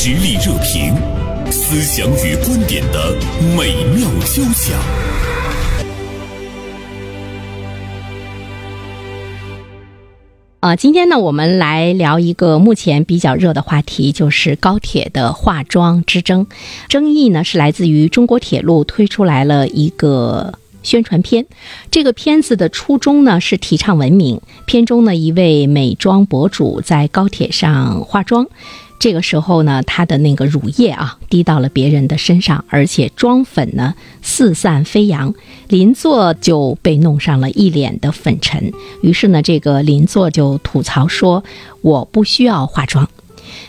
实力热评，思想与观点的美妙交响。啊，今天呢，我们来聊一个目前比较热的话题，就是高铁的化妆之争。争议呢是来自于中国铁路推出来了一个。宣传片，这个片子的初衷呢是提倡文明。片中呢一位美妆博主在高铁上化妆，这个时候呢她的那个乳液啊滴到了别人的身上，而且妆粉呢四散飞扬，邻座就被弄上了一脸的粉尘。于是呢这个邻座就吐槽说：“我不需要化妆。”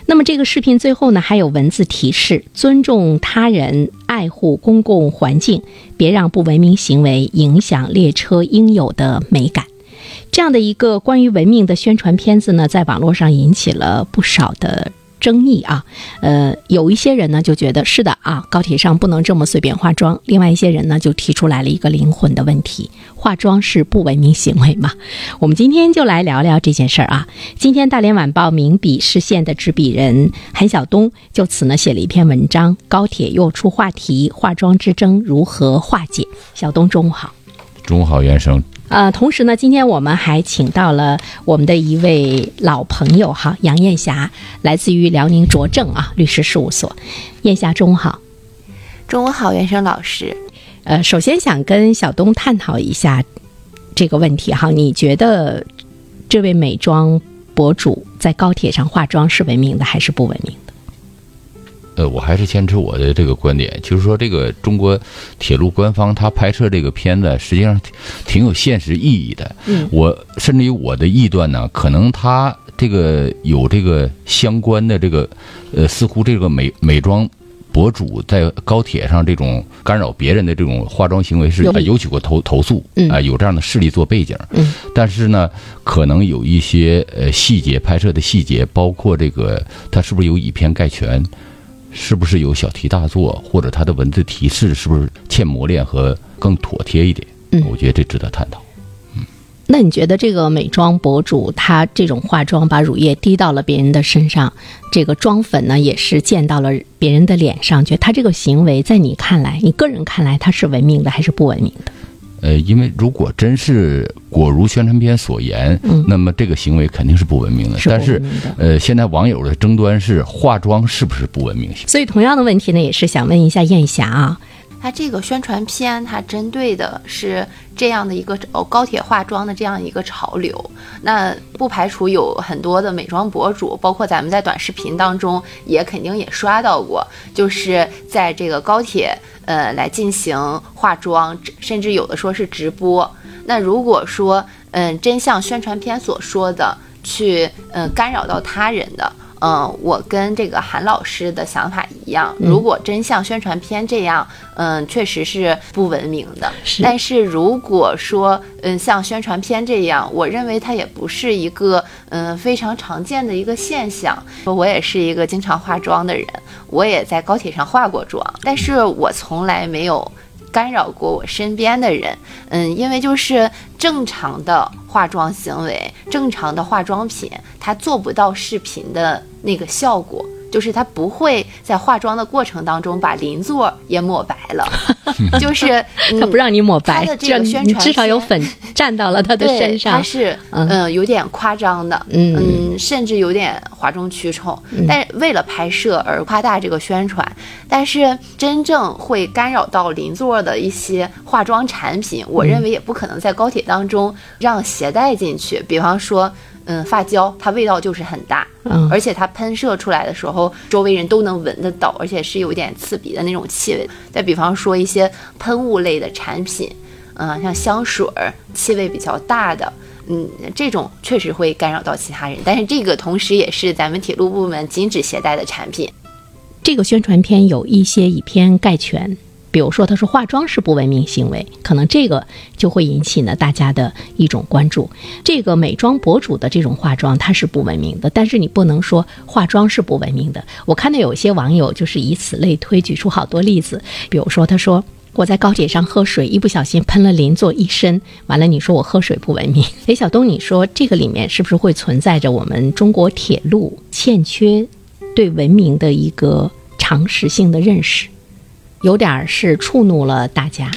那么这个视频最后呢，还有文字提示：尊重他人，爱护公共环境，别让不文明行为影响列车应有的美感。这样的一个关于文明的宣传片子呢，在网络上引起了不少的。争议啊，呃，有一些人呢就觉得是的啊，高铁上不能这么随便化妆。另外一些人呢就提出来了一个灵魂的问题：化妆是不文明行为吗？我们今天就来聊聊这件事儿啊。今天大连晚报名笔视线的执笔人韩晓东就此呢写了一篇文章：高铁又出话题，化妆之争如何化解？小东，中午好。中午好，袁生。呃，同时呢，今天我们还请到了我们的一位老朋友哈，杨艳霞，来自于辽宁卓正啊律师事务所。艳霞，中午好。中午好，袁生老师。呃，首先想跟小东探讨一下这个问题哈，你觉得这位美妆博主在高铁上化妆是文明的还是不文明？呃，我还是坚持我的这个观点，就是说，这个中国铁路官方他拍摄这个片子，实际上挺有现实意义的。嗯，我甚至于我的臆断呢，可能他这个有这个相关的这个，呃，似乎这个美美妆博主在高铁上这种干扰别人的这种化妆行为是有起过投投诉，啊，有这样的事例做背景。嗯，但是呢，可能有一些呃细节拍摄的细节，包括这个他是不是有以偏概全。是不是有小题大做，或者他的文字提示是不是欠磨练和更妥帖一点？嗯，我觉得这值得探讨。嗯，那你觉得这个美妆博主他这种化妆把乳液滴到了别人的身上，这个妆粉呢也是溅到了别人的脸上，觉得他这个行为在你看来，你个人看来他是文明的还是不文明的？呃，因为如果真是果如宣传片所言，那么这个行为肯定是不文明的。但是，呃，现在网友的争端是化妆是不是不文明？所以，同样的问题呢，也是想问一下艳霞啊。它这个宣传片，它针对的是这样的一个哦高铁化妆的这样一个潮流。那不排除有很多的美妆博主，包括咱们在短视频当中也肯定也刷到过，就是在这个高铁呃来进行化妆，甚至有的说是直播。那如果说嗯真像宣传片所说的，去嗯干扰到他人的。嗯，我跟这个韩老师的想法一样。如果真像宣传片这样，嗯，确实是不文明的。但是如果说，嗯，像宣传片这样，我认为它也不是一个，嗯，非常常见的一个现象。我也是一个经常化妆的人，我也在高铁上化过妆，但是我从来没有。干扰过我身边的人，嗯，因为就是正常的化妆行为，正常的化妆品，它做不到视频的那个效果。就是他不会在化妆的过程当中把邻座也抹白了，就是 他不让你抹白的，这个宣传至少有粉 沾到了他的身上，他是嗯。有点夸张的，嗯。甚至有点哗众取宠，但是为了拍摄而夸大这个宣传，但是真正会干扰到邻座的一些化妆产品，我认为也不可能在高铁当中让携带进去，比方说。嗯，发胶它味道就是很大，嗯，而且它喷射出来的时候，周围人都能闻得到，而且是有点刺鼻的那种气味。再比方说一些喷雾类的产品，嗯，像香水儿，气味比较大的，嗯，这种确实会干扰到其他人。但是这个同时也是咱们铁路部门禁止携带的产品。这个宣传片有一些以偏概全。比如说，他说化妆是不文明行为，可能这个就会引起呢大家的一种关注。这个美妆博主的这种化妆，它是不文明的，但是你不能说化妆是不文明的。我看到有些网友就是以此类推，举出好多例子。比如说，他说我在高铁上喝水，一不小心喷了邻座一身，完了你说我喝水不文明。雷晓东，你说这个里面是不是会存在着我们中国铁路欠缺对文明的一个常识性的认识，有点儿是触怒了大家。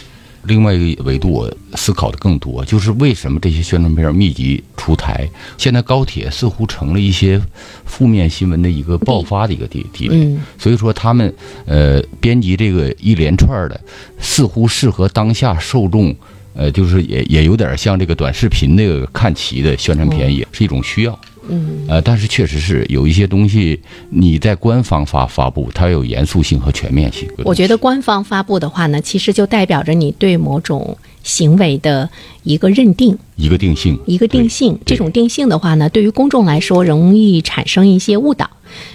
另外一个维度，我思考的更多，就是为什么这些宣传片密集出台？现在高铁似乎成了一些负面新闻的一个爆发的一个地地所以说，他们呃编辑这个一连串的，似乎适合当下受众，呃，就是也也有点像这个短视频那个看齐的宣传片，也是一种需要。嗯呃，但是确实是有一些东西，你在官方发发布，它有严肃性和全面性。我觉得官方发布的话呢，其实就代表着你对某种行为的一个认定。一个定性，一个定性，这种定性的话呢，对于公众来说容易产生一些误导。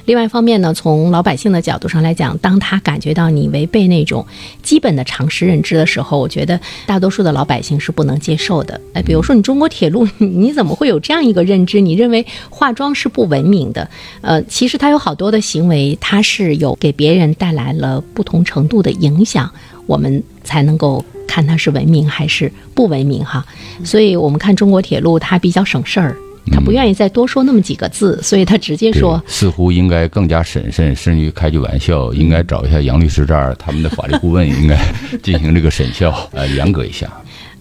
另外一方面呢，从老百姓的角度上来讲，当他感觉到你违背那种基本的常识认知的时候，我觉得大多数的老百姓是不能接受的。哎，比如说你中国铁路，你你怎么会有这样一个认知？你认为化妆是不文明的？呃，其实它有好多的行为，它是有给别人带来了不同程度的影响，我们才能够看它是文明还是不文明哈。所以我们看中国铁路，它比较省事儿，它不愿意再多说那么几个字，所以他直接说。似乎应该更加审慎，甚至于开句玩笑，应该找一下杨律师这儿他们的法律顾问，应该 进行这个审效，呃，严格一下。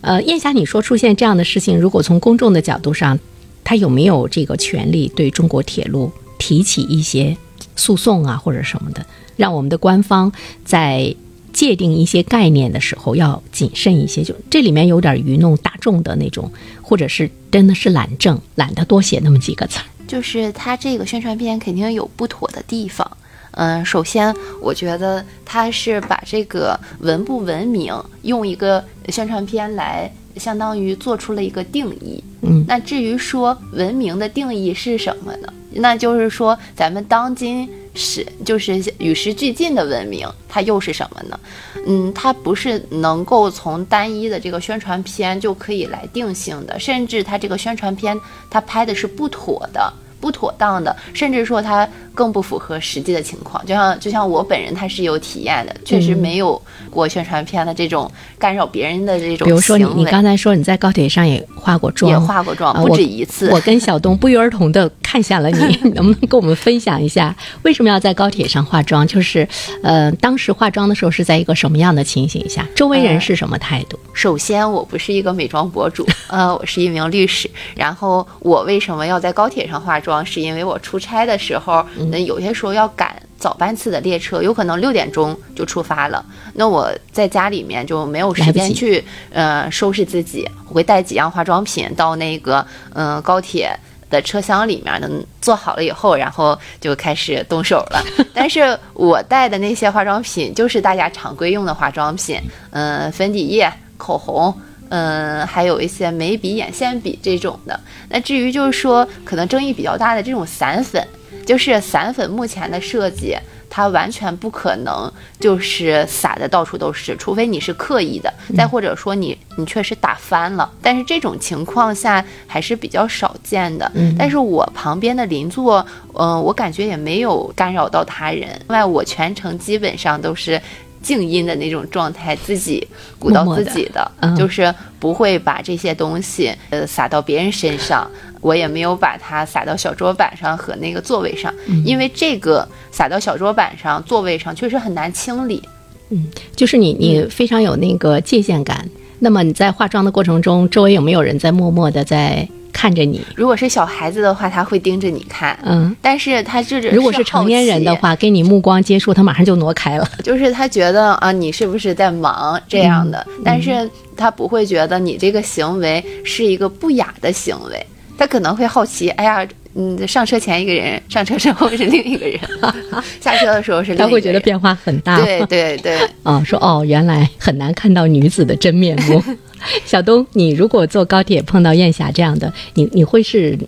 呃，燕霞，你说出现这样的事情，如果从公众的角度上，他有没有这个权利对中国铁路提起一些诉讼啊，或者什么的，让我们的官方在界定一些概念的时候要谨慎一些？就这里面有点愚弄大众的那种，或者是真的是懒政，懒得多写那么几个字儿。就是他这个宣传片肯定有不妥的地方。嗯，首先我觉得他是把这个文不文明用一个宣传片来相当于做出了一个定义。嗯那至于说文明的定义是什么呢？那就是说咱们当今是就是与时俱进的文明，它又是什么呢？嗯，它不是能够从单一的这个宣传片就可以来定性的，甚至它这个宣传片它拍的是不妥的。不妥当的，甚至说它更不符合实际的情况。就像就像我本人，他是有体验的，确实嗯没有过宣传片的这种干扰别人的这种比如说你，你刚才说你在高铁上也化过妆，也化过妆，不止一次。我跟小东不约而同的看向了你，你 能不能跟我们分享一下为什么要在高铁上化妆？就是，呃，当时化妆的时候是在一个什么样的情形下？周围人是什么态度？首先，我不是一个美妆博主，呃，我是一名律师。然后，我为什么要在高铁上化妆？是因为我出差的时候，那有些时候要赶早班次的列车，有可能六点钟就出发了。那我在家里面就没有时间去呃收拾自己，我会带几样化妆品到那个嗯、呃高铁。的车厢里面能，做好了以后，然后就开始动手了。但是我带的那些化妆品就是大家常规用的化妆品，嗯、粉底液、口红，嗯、还有一些眉笔、眼线笔这种的。那至于就是说，可能争议比较大的这种散粉，就是散粉目前的设计。它完全不可能就是撒的到处都是，除非你是刻意的，再或者说你你确实打翻了。但是这种情况下还是比较少见的。但是我旁边的邻座，嗯、我感觉也没有干扰到他人。另外，我全程基本上都是。静音的那种状态，自己鼓捣自己的，嗯。就是不会把这些东西呃撒到别人身上，我也没有把它撒到小桌板上和那个座位上，因为这个撒到小桌板上、座位上确实很难清理。嗯就是你你非常有那个界限感。那么你在化妆的过程中，周围有没有人在默默的在看着你？如果是小孩子的话，他会盯着你看，嗯，但是他就是如果是成年人的，话，跟你目光接触，他马上就挪开了。就是他觉得啊，你是不是在忙这样的，嗯但是他不会觉得你这个行为是一个不雅的行为，他可能会好奇，哎呀。嗯，上车前一个人，上车之后是另一个人，下车的时候是另一个人。他会觉得变化很大。对对对，啊、说哦，原来很难看到女子的真面目。小东，你如果坐高铁碰到燕霞这样的，你你会是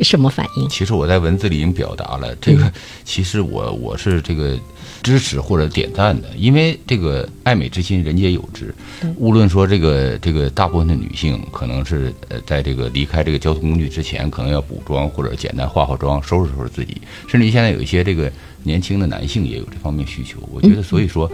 什么反应？其实我在文字里已经表达了这个，其实我我是这个支持或者点赞的，因为这个爱美之心，人皆有之。无论说这个这个大部分的女性，可能是呃在这个离开这个交通工具之前，可能要补妆或者简单化化妆，收拾收拾自己，甚至于现在有一些这个年轻的男性也有这方面需求。我觉得，所以说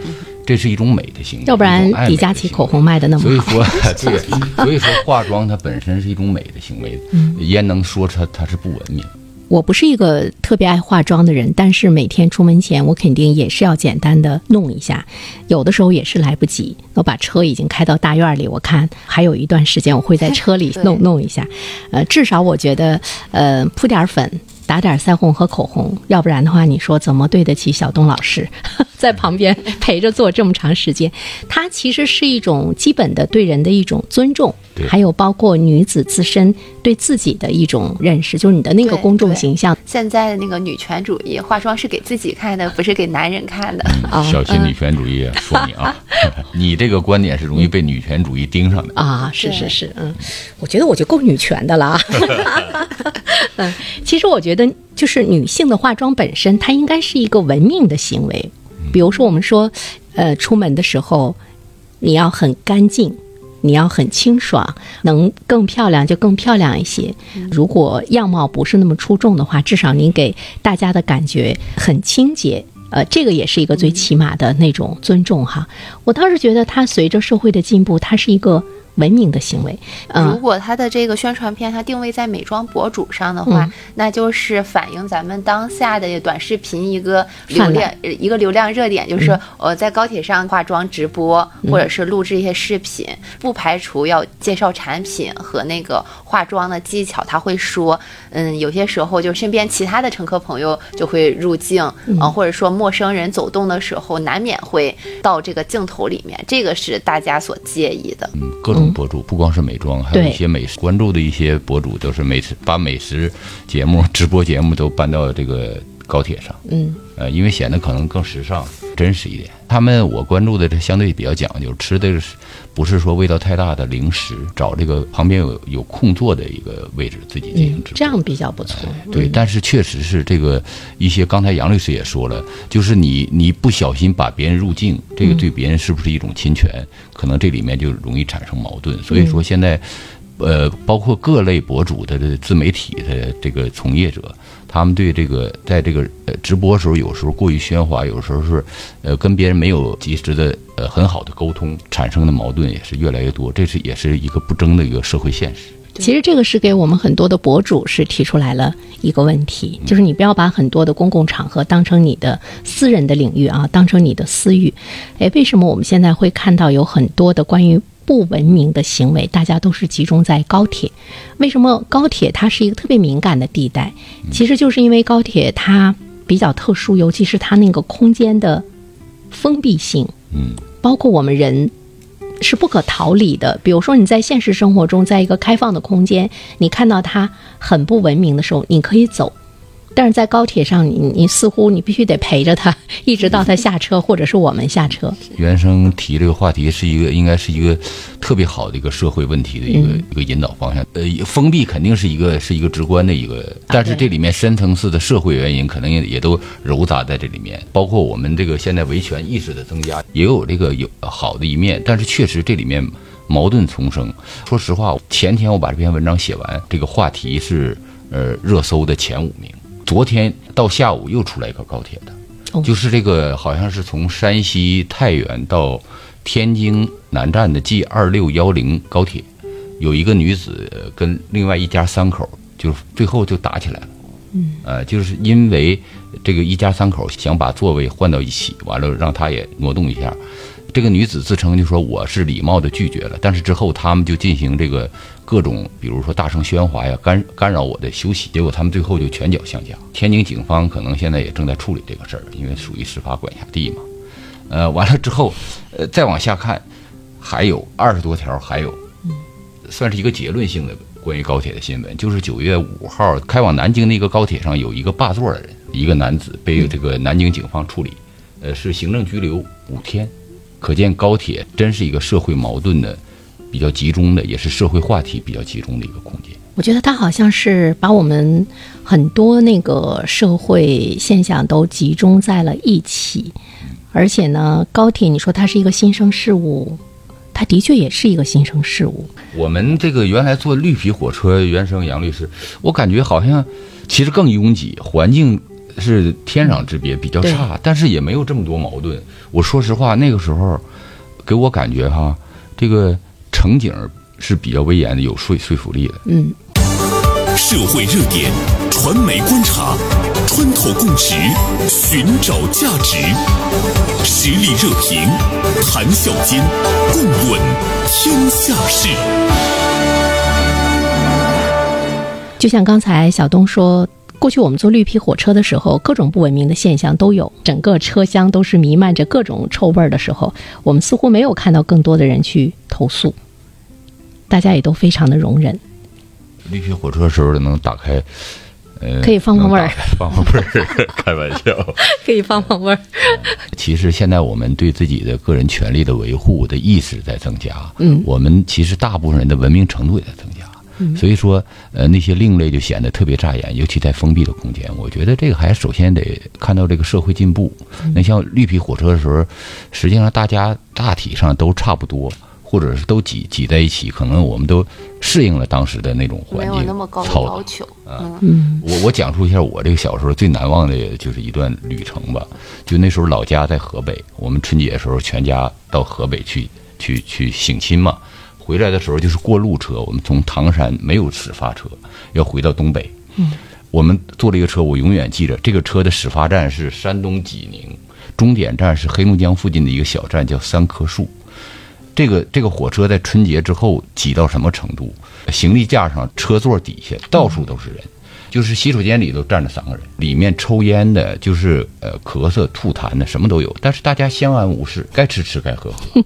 这是一种美的行为，要不然李佳琦口红卖的那么好所以好，说，对，所以说化妆它本身是一种美的行为，嗯焉能说它它是不文明？我不是一个特别爱化妆的人，但是每天出门前，我肯定也是要简单的弄一下。有的时候也是来不及，我把车已经开到大院里，我看还有一段时间，我会在车里弄 弄一下。呃，至少我觉得，呃，铺点粉。打点腮红和口红，要不然的话，你说怎么对得起小东老师 在旁边陪着做这么长时间？它其实是一种基本的对人的一种尊重，还有包括女子自身对自己的一种认识，就是你的那个公众形象。现在的那个女权主义，化妆是给自己看的，不是给男人看的。小心女权主义说你啊，你这个观点是容易被女权主义盯上的啊！是是是，嗯，我觉得我就够女权的了。嗯，其实我觉得，就是女性的化妆本身，它应该是一个文明的行为。比如说，我们说，呃，出门的时候，你要很干净，你要很清爽，能更漂亮就更漂亮一些。如果样貌不是那么出众的话，至少您给大家的感觉很清洁。呃，这个也是一个最起码的那种尊重哈。我倒是觉得，它随着社会的进步，它是一个。文明的行为。如果他的这个宣传片它定位在美妆博主上的话，那就是反映咱们当下的短视频一个流量一个流量热点，就是呃在高铁上化妆直播或者是录制一些视频，不排除要介绍产品和那个化妆的技巧。他会说，嗯，有些时候就身边其他的乘客朋友就会入镜，嗯，或者说陌生人走动的时候，难免会到这个镜头里面，这个是大家所介意的。嗯，各种。博主不光是美妆，还有一些美食关注的一些博主，都是美食把美食节目、直播节目都搬到这个高铁上。嗯，呃，因为显得可能更时尚、真实一点。他们我关注的这相对比较讲究，吃的是不是说味道太大的零食，找这个旁边有有空座的一个位置自己进行直播，这样比较不错。对，但是确实是这个一些，刚才杨律师也说了，就是你你不小心把别人入境，这个对别人是不是一种侵权？可能这里面就容易产生矛盾。所以说现在，呃，包括各类博主的自媒体的这个从业者。他们对这个，在这个呃直播时候，有时候过于喧哗，有时候是，呃，跟别人没有及时的呃很好的沟通，产生的矛盾也是越来越多。这是也是一个不争的一个社会现实。其实这个是给我们很多的博主是提出来了一个问题，就是你不要把很多的公共场合当成你的私人的领域啊，当成你的私域。哎，为什么我们现在会看到有很多的关于？不文明的行为，大家都是集中在高铁。为什么高铁它是一个特别敏感的地带？其实就是因为高铁它比较特殊，尤其是它那个空间的封闭性。嗯，包括我们人是不可逃离的。比如说你在现实生活中，在一个开放的空间，你看到它很不文明的时候，你可以走。但是在高铁上，你你似乎你必须得陪着他，一直到他下车，或者是我们下车。原生提这个话题是一个，应该是一个特别好的一个社会问题的一个一个引导方向。呃，封闭肯定是一个是一个直观的一个，但是这里面深层次的社会原因可能也也都糅杂在这里面。包括我们这个现在维权意识的增加，也有这个有好的一面，但是确实这里面矛盾丛生。说实话，前天我把这篇文章写完，这个话题是呃热搜的前五名。昨天到下午又出来一个高铁的，就是这个好像是从山西太原到天津南站的 G 二六幺零高铁，有一个女子跟另外一家三口，就最后就打起来了。嗯，呃，就是因为这个一家三口想把座位换到一起，完了让他也挪动一下。这个女子自称就说我是礼貌的拒绝了，但是之后他们就进行这个。各种，比如说大声喧哗呀，干干扰我的休息，结果他们最后就拳脚相加。天津警方可能现在也正在处理这个事儿，因为属于司法管辖地嘛。呃，完了之后，呃，再往下看，还有二十多条，还有，算是一个结论性的关于高铁的新闻，就是九月五号开往南京的一个高铁上有一个霸座的人，一个男子被这个南京警方处理，呃，是行政拘留五天。可见高铁真是一个社会矛盾的。比较集中的，也是社会话题比较集中的一个空间。我觉得它好像是把我们很多那个社会现象都集中在了一起，而且呢，高铁你说它是一个新生事物，它的确也是一个新生事物。我们这个原来坐绿皮火车，原生杨律师，我感觉好像其实更拥挤，环境是天壤之别，比较差，但是也没有这么多矛盾。我说实话，那个时候给我感觉哈，这个。城景是比较威严的，有说说服力的。嗯，社会热点，传媒观察，穿透共识，寻找价值，实力热评，谈笑间，共论天下事。就像刚才小东说，过去我们坐绿皮火车的时候，各种不文明的现象都有，整个车厢都是弥漫着各种臭味儿的时候，我们似乎没有看到更多的人去投诉，大家也都非常的容忍。绿皮火车的时候能打开，呃，可以放放味儿放放味儿，开玩笑。可以放放味儿。其实现在我们对自己的个人权利的维护的意识在增加，嗯我们其实大部分人的文明程度也在增加。所以说，呃，那些另类就显得特别扎眼，尤其在封闭的空间。我觉得这个还首先得看到这个社会进步。那像绿皮火车的时候，实际上大家大体上都差不多，或者是都挤挤在一起，可能我们都适应了当时的那种环没境有那么高要求。嗯，嗯我我讲述一下我这个小时候最难忘的就是一段旅程吧。就那时候老家在河北，我们春节的时候全家到河北去去去省亲嘛。回来的时候就是过路车，我们从唐山没有始发车，要回到东北。嗯，我们坐了一个车，我永远记着，这个车的始发站是山东济宁，终点站是黑龙江附近的一个小站叫三棵树。这个这个火车在春节之后挤到什么程度？行李架上、车座底下到处都是人，就是洗手间里头站着三个人，里面抽烟的，就是呃咳嗽、吐痰的，什么都有。但是大家相安无事，该吃吃，该喝喝，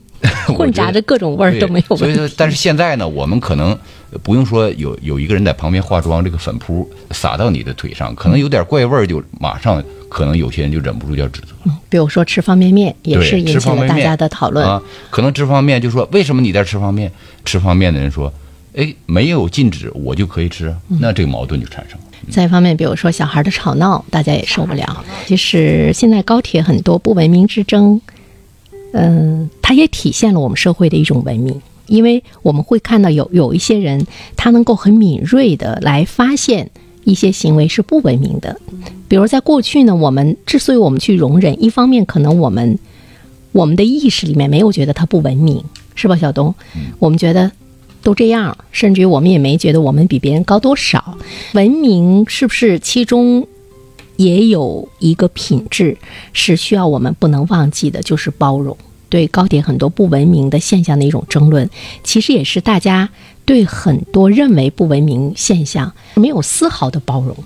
混杂着各种味儿都没有所以说。，但是现在呢，我们可能不用说有有一个人在旁边化妆，这个粉扑撒到你的腿上，可能有点怪味儿，就马上可能有些人就忍不住就要指责。比如说吃方便面，也是引起了大家的讨论。啊。可能吃方便面就说为什么你在吃方便？吃方便的人说，哎，没有禁止，我就可以吃那这个矛盾就产生了。再一方面，比如说小孩的吵闹，大家也受不了。其实现在高铁很多不文明之争，嗯、它也体现了我们社会的一种文明，因为我们会看到有有一些人，他能够很敏锐的来发现一些行为是不文明的。比如在过去呢，我们之所以我们去容忍，一方面可能我们我们的意识里面没有觉得它不文明，是吧，小东？我们觉得都这样，甚至于我们也没觉得我们比别人高多少。文明是不是其中也有一个品质是需要我们不能忘记的，就是包容。对高铁很多不文明的现象的一种争论，其实也是大家对很多认为不文明现象没有丝毫的包容。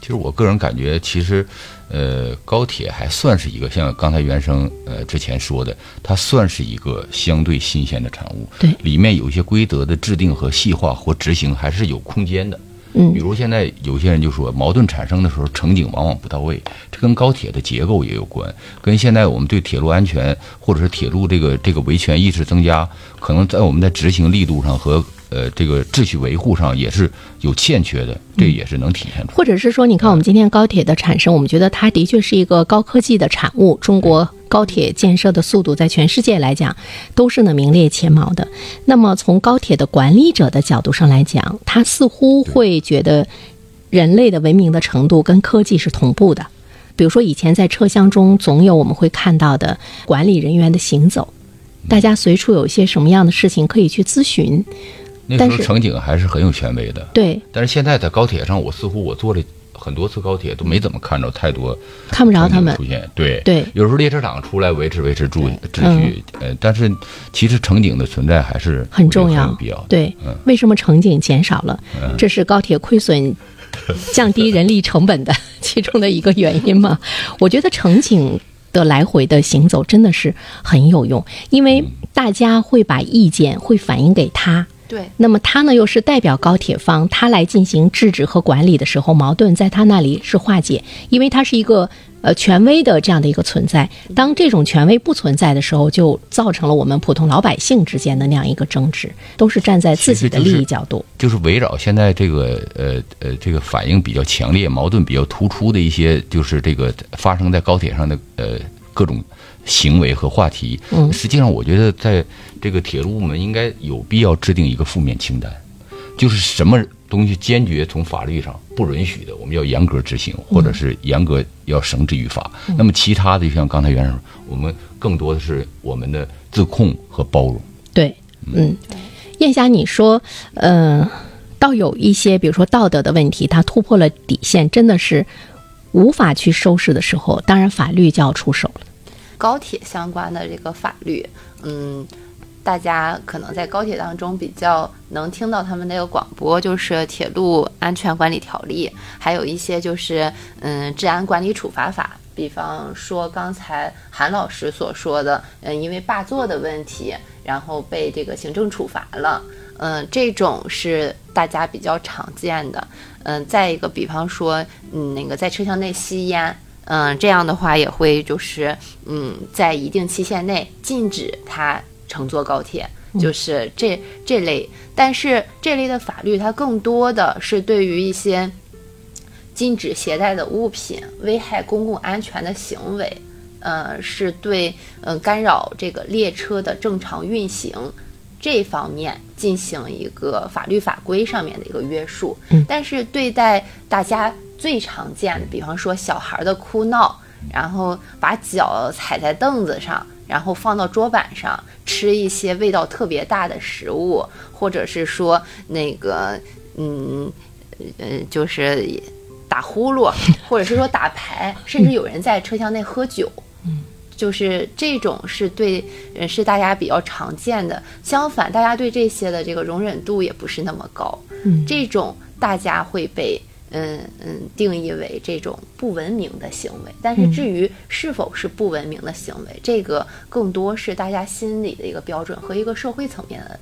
其实我个人感觉，其实，呃，高铁还算是一个像刚才原生呃之前说的，它算是一个相对新鲜的产物。对里面有一些规则的制定和细化或执行还是有空间的。嗯比如现在有些人就说，矛盾产生的时候，乘警往往不到位，这跟高铁的结构也有关，跟现在我们对铁路安全或者是铁路这个这个维权意识增加，可能在我们在执行力度上和呃这个秩序维护上也是有欠缺的，这也是能体现出来。或者是说，你看我们今天高铁的产生，我们觉得它的确是一个高科技的产物。中国高铁建设的速度在全世界来讲都是呢名列前茅的。那么从高铁的管理者的角度上来讲，他似乎会觉得人类的文明的程度跟科技是同步的。比如说以前在车厢中总有我们会看到的管理人员的行走，大家随处有一些什么样的事情可以去咨询。那时候乘警还是很有权威的，对，但是现在在高铁上，我似乎我坐了很多次高铁，都没怎么看着太多看不着他们出现。对对有时候列车长出来维持维持住秩序，呃，但是其实乘警的存在还是很重要有必要的。对嗯，为什么乘警减少了？这是高铁亏损、降低人力成本的 其中的一个原因嘛？我觉得乘警的来回的行走真的是很有用，因为大家会把意见会反映给他。对，那么他呢，又是代表高铁方，他来进行制止和管理的时候，矛盾在他那里是化解，因为他是一个呃权威的这样的一个存在。当这种权威不存在的时候，就造成了我们普通老百姓之间的那样一个争执，都是站在自己的利益角度。就是围绕现在这个呃呃这个反应比较强烈、矛盾比较突出的一些，就是这个发生在高铁上的呃各种行为和话题。嗯实际上我觉得在这个铁路部门应该有必要制定一个负面清单，就是什么东西坚决从法律上不允许的，我们要严格执行，或者是严格要绳之于法。那么其他的，就像刚才袁生说，我们更多的是我们的自控和包容。对，嗯，燕霞，你说，呃，到有一些，比如说道德的问题，它突破了底线，真的是无法去收拾的时候，当然法律就要出手了。高铁相关的这个法律，嗯，大家可能在高铁当中比较能听到他们那个广播，就是《铁路安全管理条例》，还有一些就是嗯《治安管理处罚法》。比方说刚才韩老师所说的，嗯，因为霸座的问题，然后被这个行政处罚了，嗯，这种是大家比较常见的。嗯，再一个，比方说，嗯，那个在车厢内吸烟。嗯，这样的话也会就是嗯，在一定期限内禁止他乘坐高铁，就是这这类。但是这类的法律它更多的是对于一些禁止携带的物品、危害公共安全的行为，呃，是对嗯干扰这个列车的正常运行这方面进行一个法律法规上面的一个约束。但是对待大家。最常见的，比方说小孩的哭闹，然后把脚踩在凳子上，然后放到桌板上吃一些味道特别大的食物，或者是说那个，嗯，呃，就是打呼噜，或者是说打牌，甚至有人在车厢内喝酒，嗯，就是这种是对，是大家比较常见的。相反，大家对这些的这个容忍度也不是那么高，嗯，这种大家会被。嗯嗯，定义为这种不文明的行为，但是至于是否是不文明的行为，这个更多是大家心里的一个标准和一个社会层面的。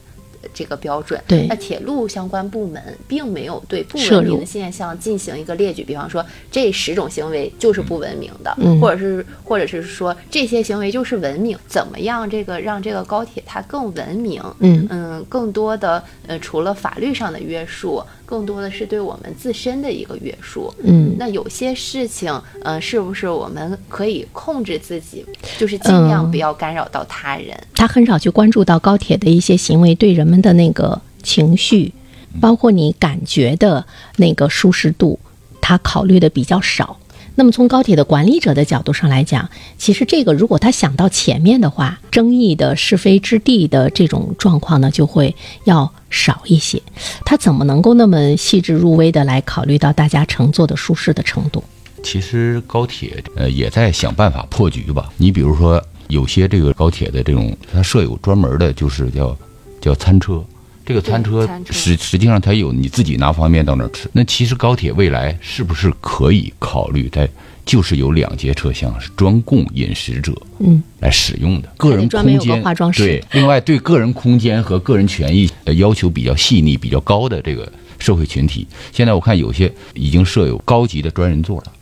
这个标准，对，那铁路相关部门并没有对不文明的现象进行一个列举，比方说这十种行为就是不文明的，或者是或者是说这些行为就是文明，怎么样这个让这个高铁它更文明？嗯嗯，更多的呃除了法律上的约束，更多的是对我们自身的一个约束。嗯，那有些事情，嗯，是不是我们可以控制自己，就是尽量不要干扰到他人？他很少去关注到高铁的一些行为对人们的那个情绪，包括你感觉的那个舒适度，他考虑的比较少。那么从高铁的管理者的角度上来讲，其实这个如果他想到前面的话，争议的是非之地的这种状况呢，就会要少一些。他怎么能够那么细致入微的来考虑到大家乘坐的舒适的程度？其实高铁呃也在想办法破局吧。你比如说。有些这个高铁的这种，它设有专门的，就是叫叫餐车。这个餐车实实际上它有你自己拿方便面到那儿吃。那其实高铁未来是不是可以考虑在，就是有两节车厢是专供饮食者嗯来使用的，个人空间对。另外对个人空间和个人权益要求比较细腻、比较高的这个社会群体，现在我看有些已经设有高级的专人座了，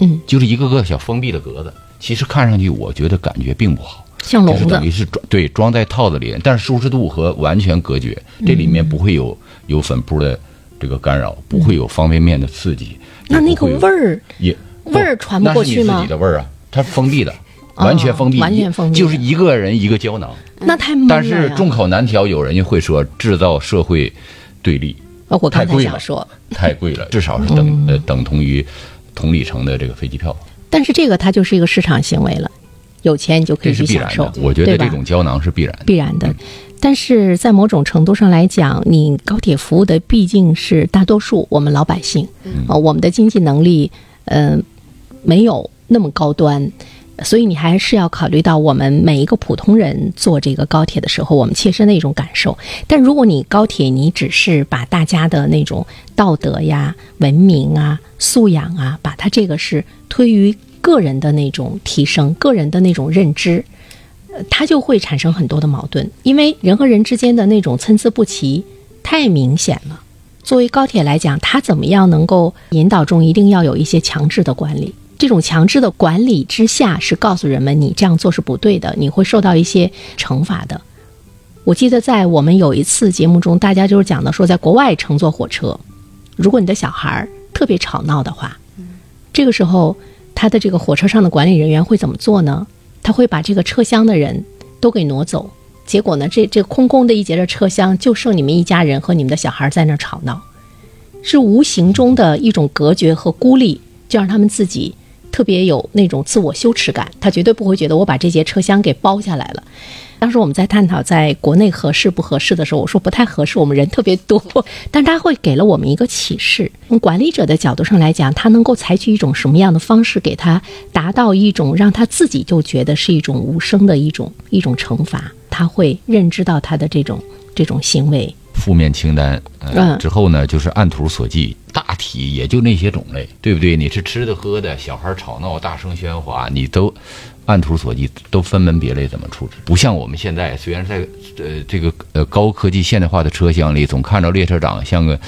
嗯，就是一个个小封闭的格子。其实看上去，我觉得感觉并不好，像笼子，等于是装对装在套子里，但是舒适度和完全隔绝，这里面不会有有粉扑的这个干扰，不会有方便面的刺激。那那个味儿也味儿传不过去吗？自己的味儿啊，它封闭的，完全封闭，完全封闭，就是一个人一个胶囊。那太但是众口难调，有人就会说制造社会对立，我太贵了，说太贵了，至少是等呃等同于同里程的这个飞机票。但是这个它就是一个市场行为了，有钱你就可以去享受，我觉得这种胶囊是必然必然的。但是在某种程度上来讲，你高铁服务的毕竟是大多数我们老百姓，啊，我们的经济能力，嗯，没有那么高端，所以你还是要考虑到我们每一个普通人坐这个高铁的时候，我们切身的一种感受。但如果你高铁你只是把大家的那种道德呀、文明啊、素养啊，把它这个是。推于个人的那种提升，个人的那种认知，呃，它就会产生很多的矛盾，因为人和人之间的那种参差不齐太明显了。作为高铁来讲，它怎么样能够引导中一定要有一些强制的管理？这种强制的管理之下，是告诉人们你这样做是不对的，你会受到一些惩罚的。我记得在我们有一次节目中，大家就是讲的说，在国外乘坐火车，如果你的小孩特别吵闹的话。这个时候，他的这个火车上的管理人员会怎么做呢？他会把这个车厢的人都给挪走。结果呢，这这空空的一节的车厢就剩你们一家人和你们的小孩在那吵闹，是无形中的一种隔绝和孤立，就让他们自己特别有那种自我羞耻感。他绝对不会觉得我把这节车厢给包下来了，当时我们在探讨在国内合适不合适的时候，我说不太合适，我们人特别多。但他会给了我们一个启示：从管理者的角度上来讲，他能够采取一种什么样的方式，给他达到一种让他自己就觉得是一种无声的一种一种惩罚。他会认知到他的这种这种行为。负面清单，呃、嗯之后呢，就是按图索骥，大体也就那些种类，对不对？你是吃的喝的，小孩吵闹、大声喧哗，你都按图索骥，都分门别类怎么处置？不像我们现在，虽然在呃这个呃高科技现代化的车厢里，总看着列车长像个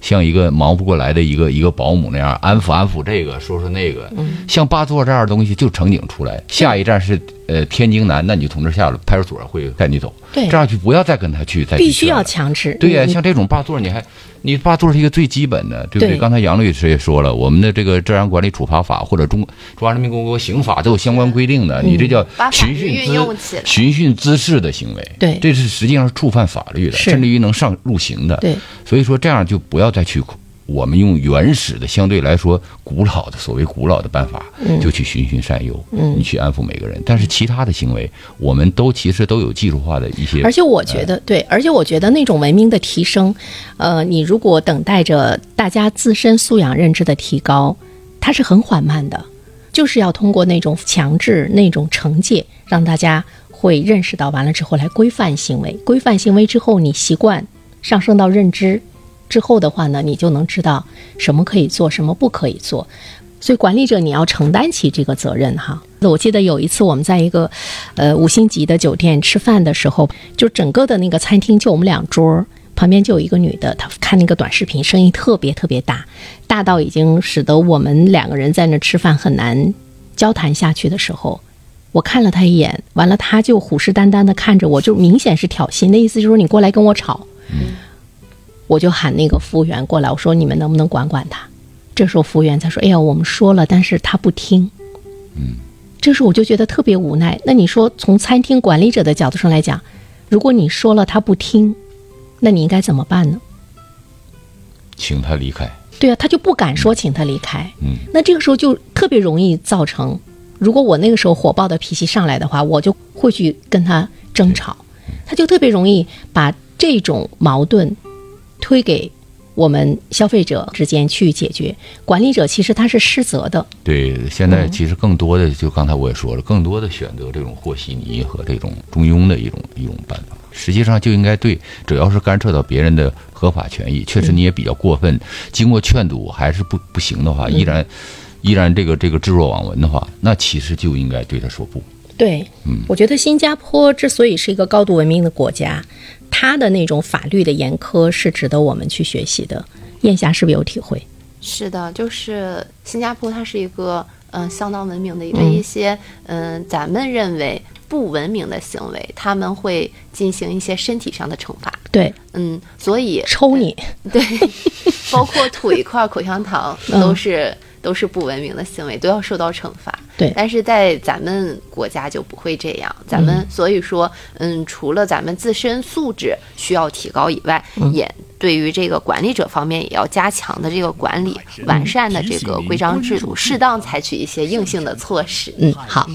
像一个忙不过来的一个一个保姆那样安抚安抚这个，说说那个，像八座这样的东西就乘警出来，下一站是呃天津南，那你就从这下了，派出所会带你走，对。这样就不要再跟他去再去必须要强制。对呀、你像这种霸座，你还你爸做是一个最基本的，对不对？对刚才杨律师也说了，我们的这个治安管理处罚法或者中中华人民共和国刑法都有相关规定的，你这叫寻衅滋寻衅滋事的行为，对这是实际上是触犯法律的，甚至于能上入刑的。对，所以说这样就不要再去。我们用原始的、相对来说古老的所谓古老的办法，就去循循善诱，嗯。你去安抚每个人。但是其他的行为，我们都其实都有技术化的一些，而且我觉得，对，而且我觉得那种文明的提升，呃，你如果等待着大家自身素养认知的提高，它是很缓慢的，就是要通过那种强制、那种惩戒，让大家会认识到，完了之后来规范行为，规范行为之后，你习惯上升到认知之后的话呢，你就能知道什么可以做，什么不可以做。所以管理者你要承担起这个责任哈。我记得有一次我们在一个呃五星级的酒店吃饭的时候，就整个的那个餐厅就我们两桌，旁边就有一个女的，她看那个短视频，声音特别特别大，大到已经使得我们两个人在那吃饭很难交谈下去的时候。我看了她一眼，完了她就虎视眈眈的看着我，就明显是挑衅的意思，就是说你过来跟我吵。我就喊那个服务员过来，我说你们能不能管管他？这时候服务员才说：“哎呀，我们说了，但是他不听。”嗯，这时候我就觉得特别无奈。那你说，从餐厅管理者的角度上来讲，如果你说了他不听，那你应该怎么办呢？请他离开。对啊，他就不敢说请他离开。嗯，那这个时候就特别容易造成，如果我那个时候火爆的脾气上来的话，我就会去跟他争吵，他就特别容易把这种矛盾推给我们消费者之间去解决。管理者其实他是失责的。对，现在其实更多的，就刚才我也说了，更多的选择这种和稀泥和这种中庸的一种一种办法。实际上就应该对，只要是干涉到别人的合法权益，确实你也比较过分，经过劝阻还是不不行的话，依然依然这个这个置若罔闻的话，那其实就应该对他说不。对，嗯我觉得新加坡之所以是一个高度文明的国家，它的那种法律的严苛是值得我们去学习的。燕霞是不是有体会？是的，就是新加坡，它是一个嗯、呃相当文明的，一个一些嗯、咱们认为不文明的行为，他们会进行一些身体上的惩罚。对，嗯，所以抽你，对，包括吐一块口香糖 嗯都是、都是不文明的行为，都要受到惩罚。对但是在咱们国家就不会这样。咱们、所以说，嗯，除了咱们自身素质需要提高以外，嗯也对于这个管理者方面也要加强的这个管理，完善的这个规章制度，适当采取一些硬性的措施。嗯，好，